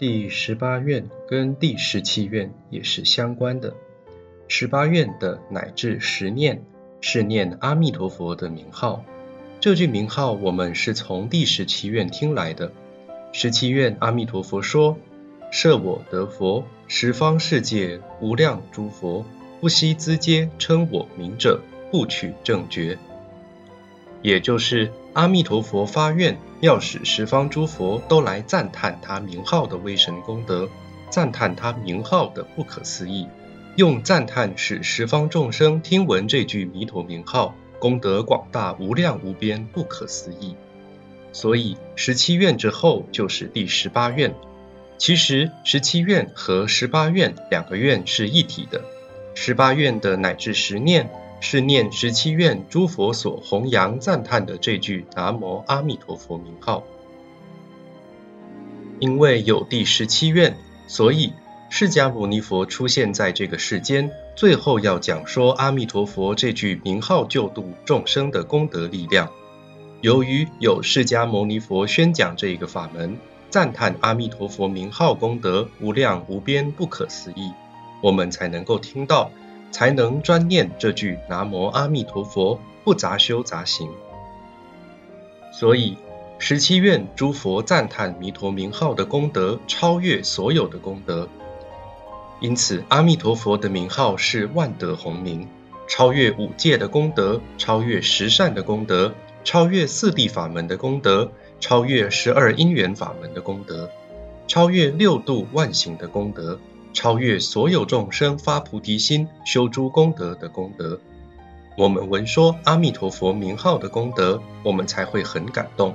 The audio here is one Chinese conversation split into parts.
第十八愿跟第十七愿也是相关的。十八愿的乃至十念是念阿弥陀佛的名号，这句名号我们是从第十七愿听来的。十七愿阿弥陀佛说：“设我得佛，十方世界无量诸佛，不惜资阶称我名者，不取正觉。”也就是阿弥陀佛发愿，要使十方诸佛都来赞叹他名号的威神功德，赞叹他名号的不可思议，用赞叹使十方众生听闻这句弥陀名号，功德广大无量无边，不可思议。所以十七愿之后就是第十八愿。其实十七愿和十八愿两个愿是一体的。十八愿的乃至十念是念十七愿诸佛所弘扬赞叹的这句南无阿弥陀佛名号。因为有第十七愿，所以释迦牟尼佛出现在这个世间，最后要讲说阿弥陀佛这句名号救度众生的功德力量。由于有释迦牟尼佛宣讲这一个法门，赞叹阿弥陀佛名号功德无量无边不可思议，我们才能够听到，才能专念这句南无阿弥陀佛，不杂修杂行。所以十七愿诸佛赞叹弥陀名号的功德超越所有的功德，因此阿弥陀佛的名号是万德洪名，超越五界的功德，超越十善的功德。超越四谛法门的功德，超越十二因缘法门的功德，超越六度万行的功德，超越所有众生发菩提心修诸功德的功德。我们闻说阿弥陀佛名号的功德，我们才会很感动，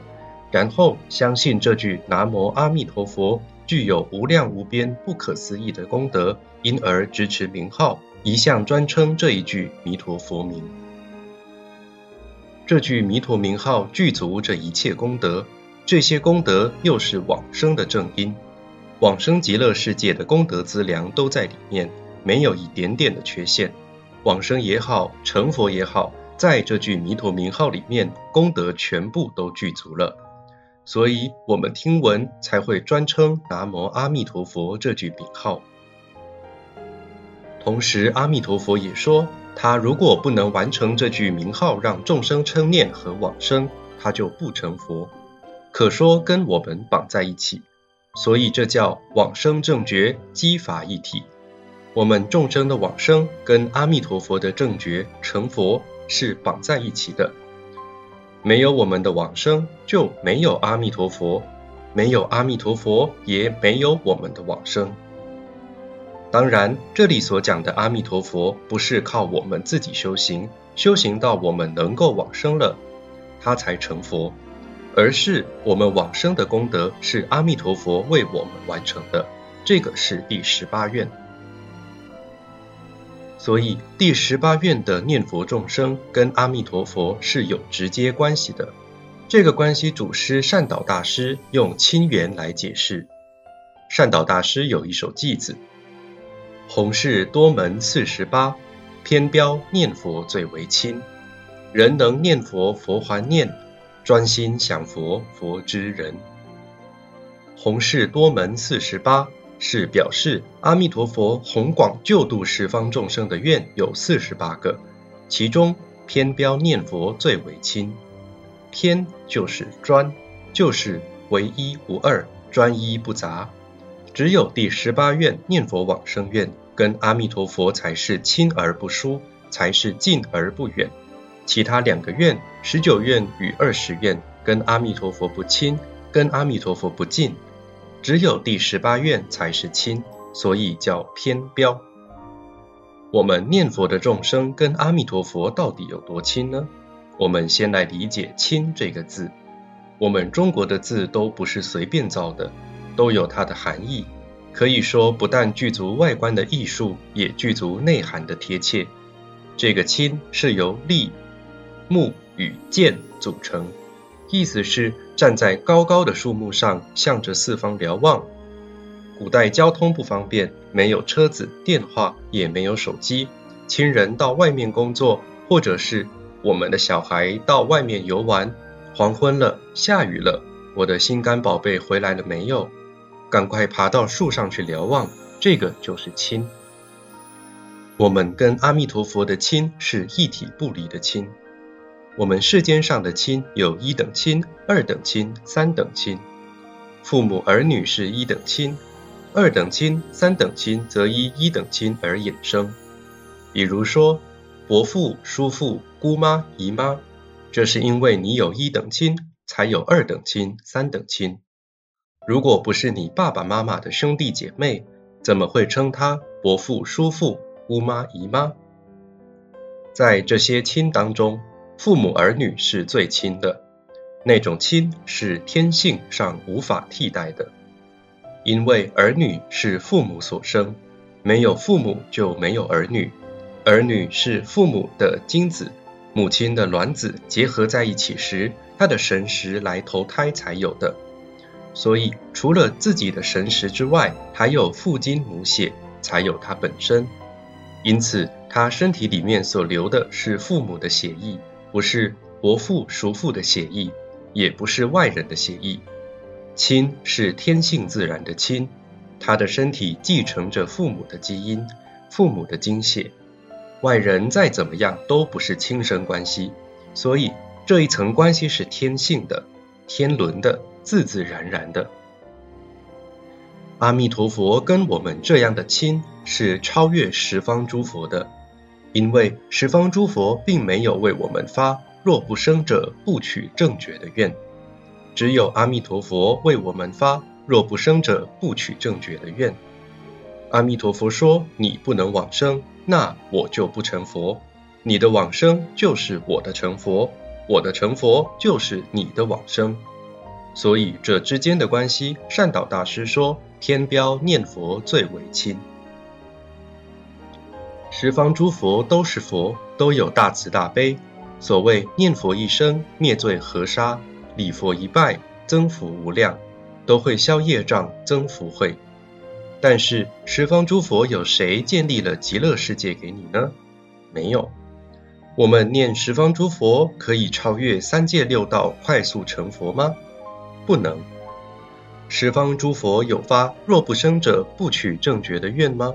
然后相信这句南无阿弥陀佛具有无量无边不可思议的功德，因而支持名号，一向专称这一句弥陀佛名。这句弥陀名号具足这一切功德，这些功德又是往生的正因，往生极乐世界的功德资粮都在里面，没有一点点的缺陷。往生也好，成佛也好，在这句弥陀名号里面，功德全部都具足了，所以我们听闻才会专称南无阿弥陀佛这句名号。同时，阿弥陀佛也说。他如果不能完成这句名号，让众生称念和往生，他就不成佛。可说跟我们绑在一起，所以这叫往生正觉，机法一体。我们众生的往生跟阿弥陀佛的正觉成佛是绑在一起的。没有我们的往生，就没有阿弥陀佛；没有阿弥陀佛，也没有我们的往生。当然，这里所讲的阿弥陀佛，不是靠我们自己修行，修行到我们能够往生了，他才成佛，而是我们往生的功德是阿弥陀佛为我们完成的。这个是第十八愿。所以第十八愿的念佛众生跟阿弥陀佛是有直接关系的。这个关系，祖师善导大师用亲缘来解释。善导大师有一首偈子。弘誓多门四十八，偏标念佛最为亲。人能念佛，佛还念；专心想佛，佛之人。弘誓多门四十八，是表示阿弥陀佛弘广救度十方众生的愿有四十八个，其中偏标念佛最为亲。偏就是专，就是唯一无二，专一不杂。只有第十八愿念佛往生愿跟阿弥陀佛才是亲而不疏，才是近而不远。其他两个愿，十九愿与二十愿，跟阿弥陀佛不亲，跟阿弥陀佛不近。只有第十八愿才是亲，所以叫偏标。我们念佛的众生跟阿弥陀佛到底有多亲呢？我们先来理解“亲”这个字。我们中国的字都不是随便造的。都有它的含义，可以说不但具足外观的艺术，也具足内涵的贴切。这个“亲”是由立、木与剑组成，意思是站在高高的树木上，向着四方瞭望。古代交通不方便，没有车子、电话，也没有手机。亲人到外面工作，或者是我们的小孩到外面游玩，黄昏了，下雨了，我的心肝宝贝回来了没有？赶快爬到树上去瞭望，这个就是亲。我们跟阿弥陀佛的亲是一体不离的亲。我们世间上的亲有一等亲、二等亲、三等亲。父母儿女是一等亲，二等亲、三等亲则依一等亲而衍生。比如说，伯父、叔父、姑妈、姨妈，这是因为你有一等亲，才有二等亲、三等亲。如果不是你爸爸妈妈的兄弟姐妹，怎么会称他伯父、叔父、姑妈、姨妈？在这些亲当中，父母儿女是最亲的，那种亲是天性上无法替代的，因为儿女是父母所生，没有父母就没有儿女，儿女是父母的精子，母亲的卵子结合在一起时，他的神识来投胎才有的。所以，除了自己的神识之外，还有父精母血，才有他本身。因此，他身体里面所流的是父母的血液，不是伯父叔父的血液，也不是外人的血液。亲是天性自然的亲，他的身体继承着父母的基因，父母的精血。外人再怎么样都不是亲生关系，所以这一层关系是天性的、天伦的。自自然然的，阿弥陀佛跟我们这样的亲是超越十方诸佛的，因为十方诸佛并没有为我们发若不生者不取正觉的愿，只有阿弥陀佛为我们发若不生者不取正觉的愿。阿弥陀佛说：“你不能往生，那我就不成佛。你的往生就是我的成佛，我的成佛就是你的往生。”所以这之间的关系，善导大师说，天标念佛最为亲。十方诸佛都是佛，都有大慈大悲。所谓念佛一生灭罪河沙，礼佛一拜增福无量，都会消业障增福慧。但是十方诸佛有谁建立了极乐世界给你呢？没有。我们念十方诸佛，可以超越三界六道，快速成佛吗？不能，十方诸佛有发若不生者不取正觉的愿吗？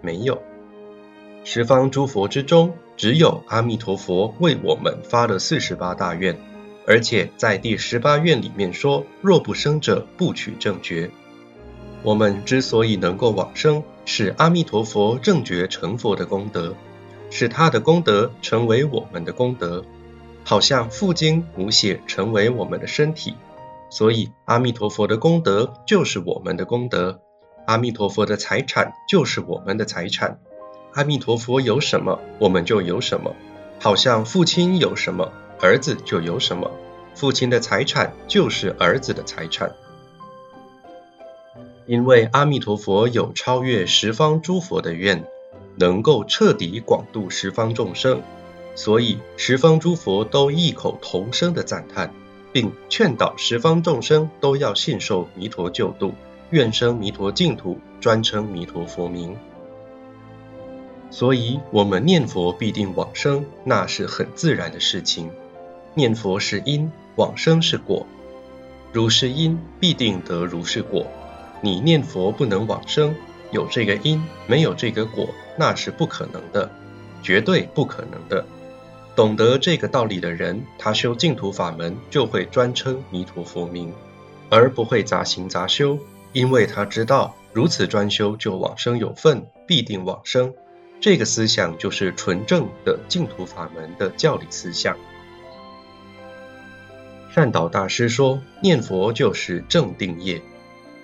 没有，十方诸佛之中，只有阿弥陀佛为我们发了四十八大愿，而且在第十八愿里面说若不生者不取正觉。我们之所以能够往生，是阿弥陀佛正觉成佛的功德，是他的功德成为我们的功德，好像父精母血成为我们的身体。所以，阿弥陀佛的功德就是我们的功德，阿弥陀佛的财产就是我们的财产。阿弥陀佛有什么，我们就有什么。好像父亲有什么，儿子就有什么。父亲的财产就是儿子的财产。因为阿弥陀佛有超越十方诸佛的愿，能够彻底广度十方众生，所以十方诸佛都异口同声的赞叹。并劝导十方众生都要信受弥陀救度，愿生弥陀净土，专称弥陀佛名。所以，我们念佛必定往生，那是很自然的事情。念佛是因，往生是果。如是因，必定得如是果。你念佛不能往生，有这个因，没有这个果，那是不可能的，绝对不可能的。懂得这个道理的人，他修净土法门就会专称弥陀佛名，而不会杂行杂修，因为他知道如此专修就往生有份，必定往生。这个思想就是纯正的净土法门的教理思想。善导大师说，念佛就是正定业。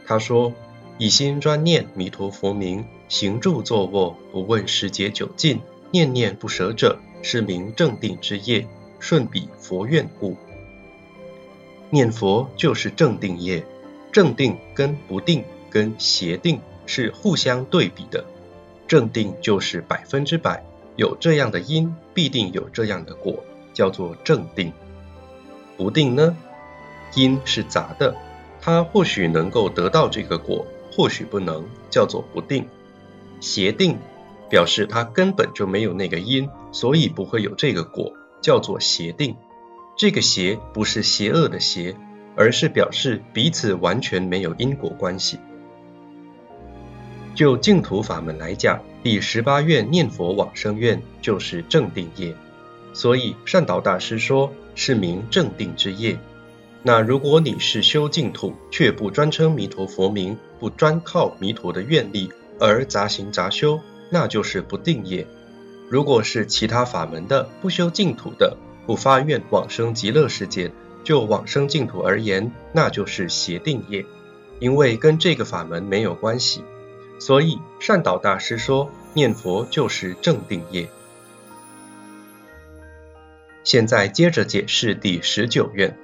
他说，一心专念弥陀佛名，行住坐卧不问时节久近，念念不舍者。是名正定之业，顺彼佛愿故。念佛就是正定业，正定跟不定跟邪定是互相对比的。正定就是百分之百，有这样的因，必定有这样的果，叫做正定。不定呢，因是杂的，它或许能够得到这个果，或许不能，叫做不定。邪定。表示它根本就没有那个因，所以不会有这个果，叫做邪定。这个邪不是邪恶的邪，而是表示彼此完全没有因果关系。就净土法门来讲，第十八愿念佛往生愿就是正定业，所以善导大师说是名正定之业。那如果你是修净土，却不专称弥陀佛名，不专靠弥陀的愿力而杂行杂修，那就是不定业。如果是其他法门的，不修净土的，不发愿往生极乐世界，就往生净土而言，那就是邪定业，因为跟这个法门没有关系。所以善导大师说，念佛就是正定业。现在接着解释第十九愿：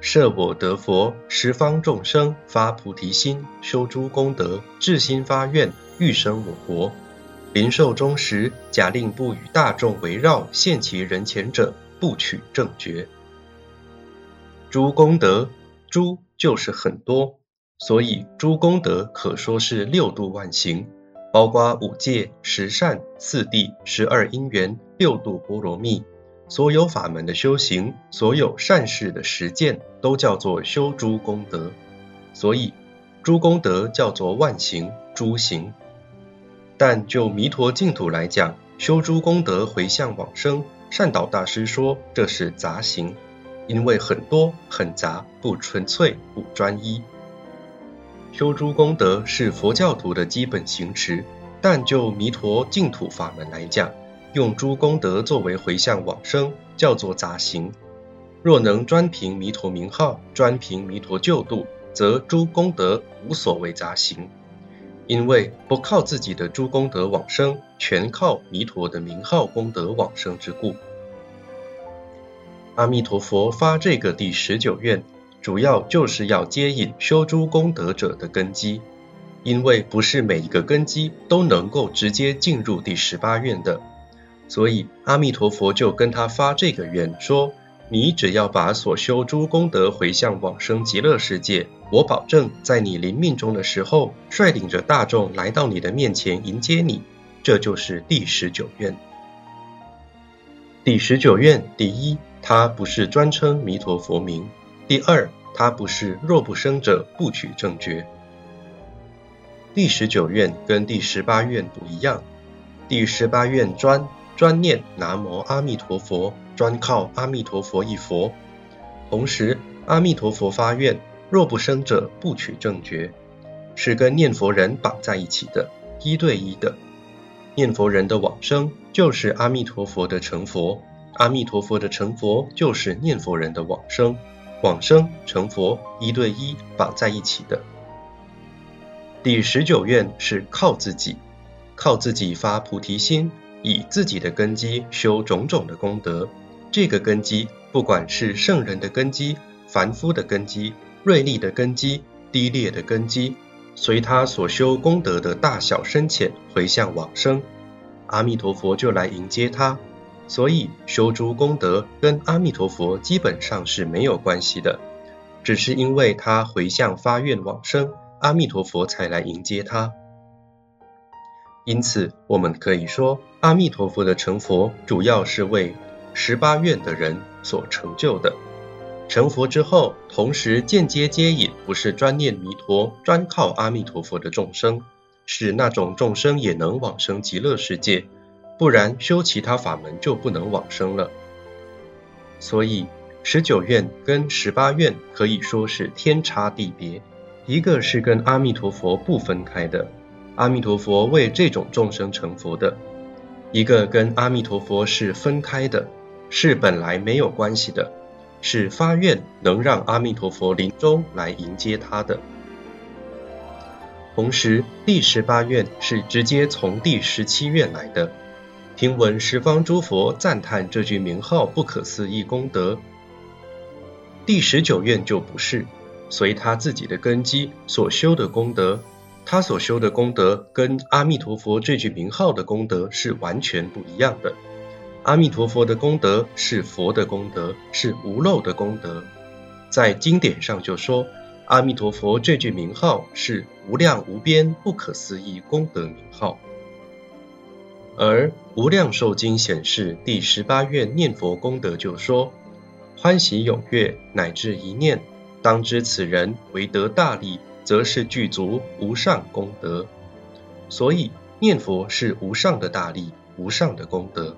设我得佛，十方众生发菩提心，修诸功德，至心发愿，欲生我国。临寿终时，假令不与大众围绕，现其人前者，不取正觉。诸功德，诸就是很多。所以诸功德可说是六度万行，包括五戒、十善、四谛、十二因缘、六度波罗蜜，所有法门的修行，所有善事的实践，都叫做修诸功德。所以诸功德叫做万行、诸行。但就弥陀净土来讲，修诸功德回向往生，善导大师说这是杂行，因为很多很杂，不纯粹，不专一。修诸功德是佛教徒的基本行持，但就弥陀净土法门来讲，用诸功德作为回向往生，叫做杂行。若能专凭弥陀名号，专凭弥陀救度，则诸功德无所谓杂行，因为不靠自己的诸功德往生，全靠弥陀的名号功德往生之故。阿弥陀佛发这个第十九愿。主要就是要接引修诸功德者的根基，因为不是每一个根基都能够直接进入第十八愿的，所以阿弥陀佛就跟他发这个愿，说你只要把所修诸功德回向往生极乐世界，我保证在你临命终的时候，率领着大众来到你的面前迎接你。这就是第十九愿。第十九愿，第一，它不是专称弥陀佛名。第二，他不是若不生者不取正觉。第十九愿跟第十八愿不一样，第十八愿专专念南无阿弥陀佛，专靠阿弥陀佛一佛。同时，阿弥陀佛发愿，若不生者不取正觉，是跟念佛人绑在一起的，一对一的。念佛人的往生就是阿弥陀佛的成佛，阿弥陀佛的成佛就是念佛人的往生。往生成佛一对一绑在一起的。第十九愿是靠自己，靠自己发菩提心，以自己的根基修种种的功德。这个根基，不管是圣人的根基、凡夫的根基、锐利的根基、低劣的根基，随他所修功德的大小深浅回向往生，阿弥陀佛就来迎接他。所以修诸功德跟阿弥陀佛基本上是没有关系的，只是因为他回向发愿往生，阿弥陀佛才来迎接他。因此，我们可以说，阿弥陀佛的成佛主要是为十八愿的人所成就的。成佛之后，同时间接接引不是专念弥陀、专靠阿弥陀佛的众生，使那种众生也能往生极乐世界。不然修其他法门就不能往生了。所以十九愿跟十八愿可以说是天差地别，一个是跟阿弥陀佛不分开的，阿弥陀佛为这种众生成佛的；一个跟阿弥陀佛是分开的，是本来没有关系的，是发愿能让阿弥陀佛临终来迎接他的。同时第十八愿是直接从第十七愿来的。听闻十方诸佛赞叹这句名号不可思议功德，第十九愿就不是随他自己的根基所修的功德，他所修的功德跟阿弥陀佛这句名号的功德是完全不一样的。阿弥陀佛的功德是佛的功德，是无漏的功德，在经典上就说阿弥陀佛这句名号是无量无边不可思议功德名号。而《无量寿经》显示，第十八愿念佛功德就说：欢喜踊跃，乃至一念，当知此人为得大利，则是具足无上功德。所以念佛是无上的大利，无上的功德。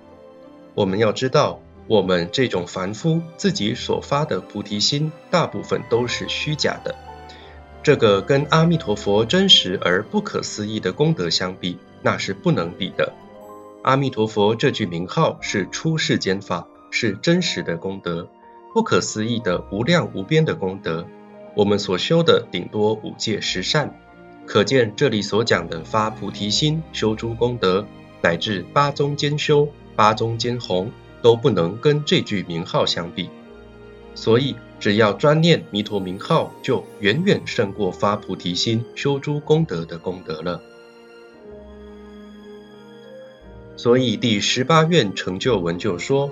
我们要知道，我们这种凡夫自己所发的菩提心，大部分都是虚假的。这个跟阿弥陀佛真实而不可思议的功德相比，那是不能比的。阿弥陀佛这句名号是出世间法，是真实的功德，不可思议的无量无边的功德。我们所修的顶多五戒十善，可见这里所讲的发菩提心、修诸功德，乃至八宗兼修、八宗兼弘，都不能跟这句名号相比。所以，只要专念弥陀名号，就远远胜过发菩提心、修诸功德的功德了。所以第十八愿成就文就说：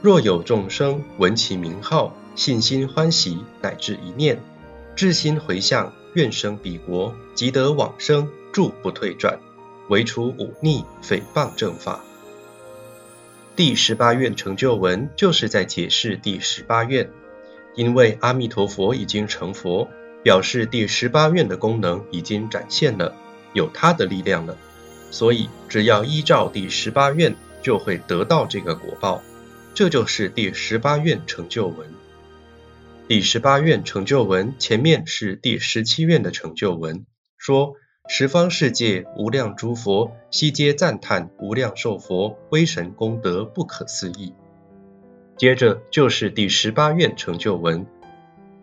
若有众生闻其名号，信心欢喜，乃至一念，至心回向，愿生彼国，即得往生，住不退转，唯除忤逆诽谤正法。第十八愿成就文就是在解释第十八愿。因为阿弥陀佛已经成佛，表示第十八愿的功能已经展现了，有他的力量了，所以只要依照第十八愿，就会得到这个果报。这就是第十八愿成就文。第十八愿成就文前面是第十七愿的成就文，说十方世界无量诸佛悉皆赞叹无量寿佛威神功德不可思议。接着就是第十八愿成就文，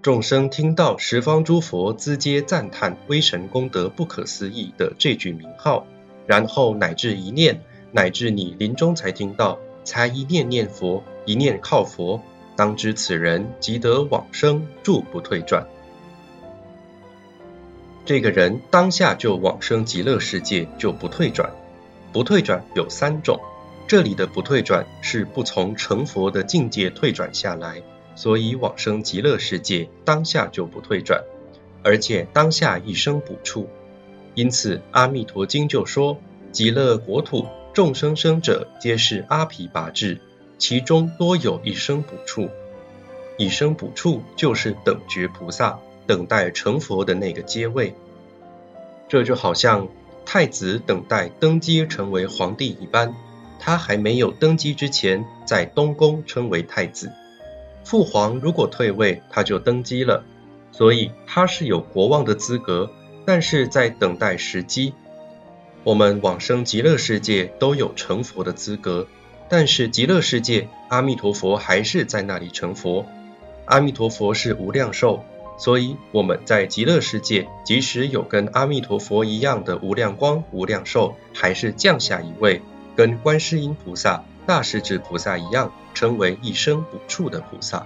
众生听到十方诸佛资皆赞叹威神功德不可思议的这句名号，然后乃至一念，乃至你临终才听到，才一念念佛，一念靠佛，当知此人即得往生，住不退转。这个人当下就往生极乐世界，就不退转。不退转有三种。这里的不退转是不从成佛的境界退转下来，所以往生极乐世界当下就不退转，而且当下一生补处。因此《阿弥陀经》就说：极乐国土众生生者皆是阿毗跋致，其中多有一生补处。一生补处就是等觉菩萨，等待成佛的那个阶位。这就好像太子等待登基成为皇帝一般。他还没有登基之前，在东宫称为太子。父皇如果退位，他就登基了，所以他是有国王的资格，但是在等待时机。我们往生极乐世界都有成佛的资格，但是极乐世界阿弥陀佛还是在那里成佛。阿弥陀佛是无量寿，所以我们在极乐世界，即使有跟阿弥陀佛一样的无量光、无量寿，还是降下一位。跟观世音菩萨、大势至菩萨一样，称为一生补处的菩萨。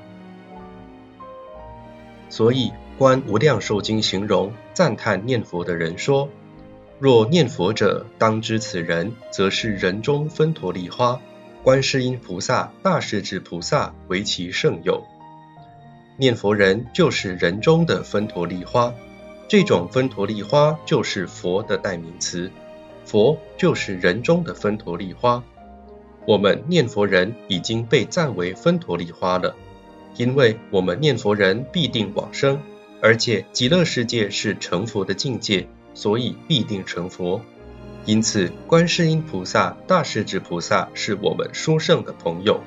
所以《观无量寿经》形容赞叹念佛的人说：“若念佛者，当知此人，则是人中分陀利花。观世音菩萨、大势至菩萨为其圣友。念佛人就是人中的分陀利花，这种分陀利花就是佛的代名词。”佛就是人中的分陀利花，我们念佛人已经被赞为分陀利花了，因为我们念佛人必定往生，而且极乐世界是成佛的境界，所以必定成佛。因此，观世音菩萨、大势至菩萨是我们殊胜的朋友。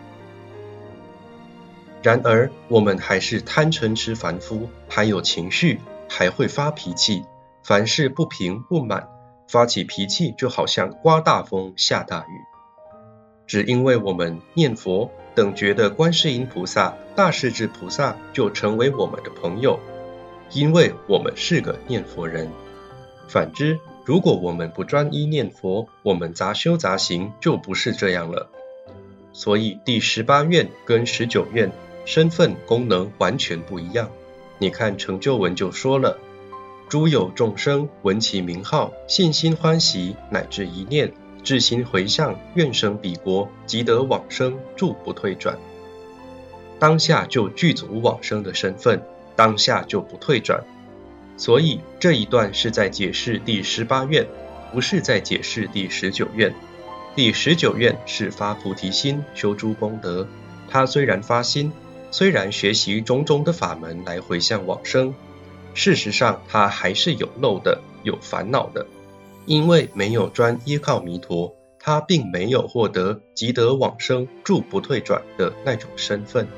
然而，我们还是贪嗔痴凡夫，还有情绪，还会发脾气，凡事不平不满。发起脾气就好像刮大风下大雨，只因为我们念佛，等觉得观世音菩萨、大势至菩萨就成为我们的朋友，因为我们是个念佛人。反之，如果我们不专一念佛，我们杂修杂行就不是这样了。所以第十八愿跟十九愿身份功能完全不一样。你看成就文就说了。诸有众生闻其名号，信心欢喜，乃至一念，至心回向，愿生彼国，即得往生，住不退转。当下就具足往生的身份，当下就不退转。所以这一段是在解释第十八愿，不是在解释第十九愿。第十九愿是发菩提心，修诸功德。他虽然发心，虽然学习种种的法门来回向往生，事实上他还是有漏的、有烦恼的，因为没有专依靠弥陀，他并没有获得即得往生、住不退转的那种身份。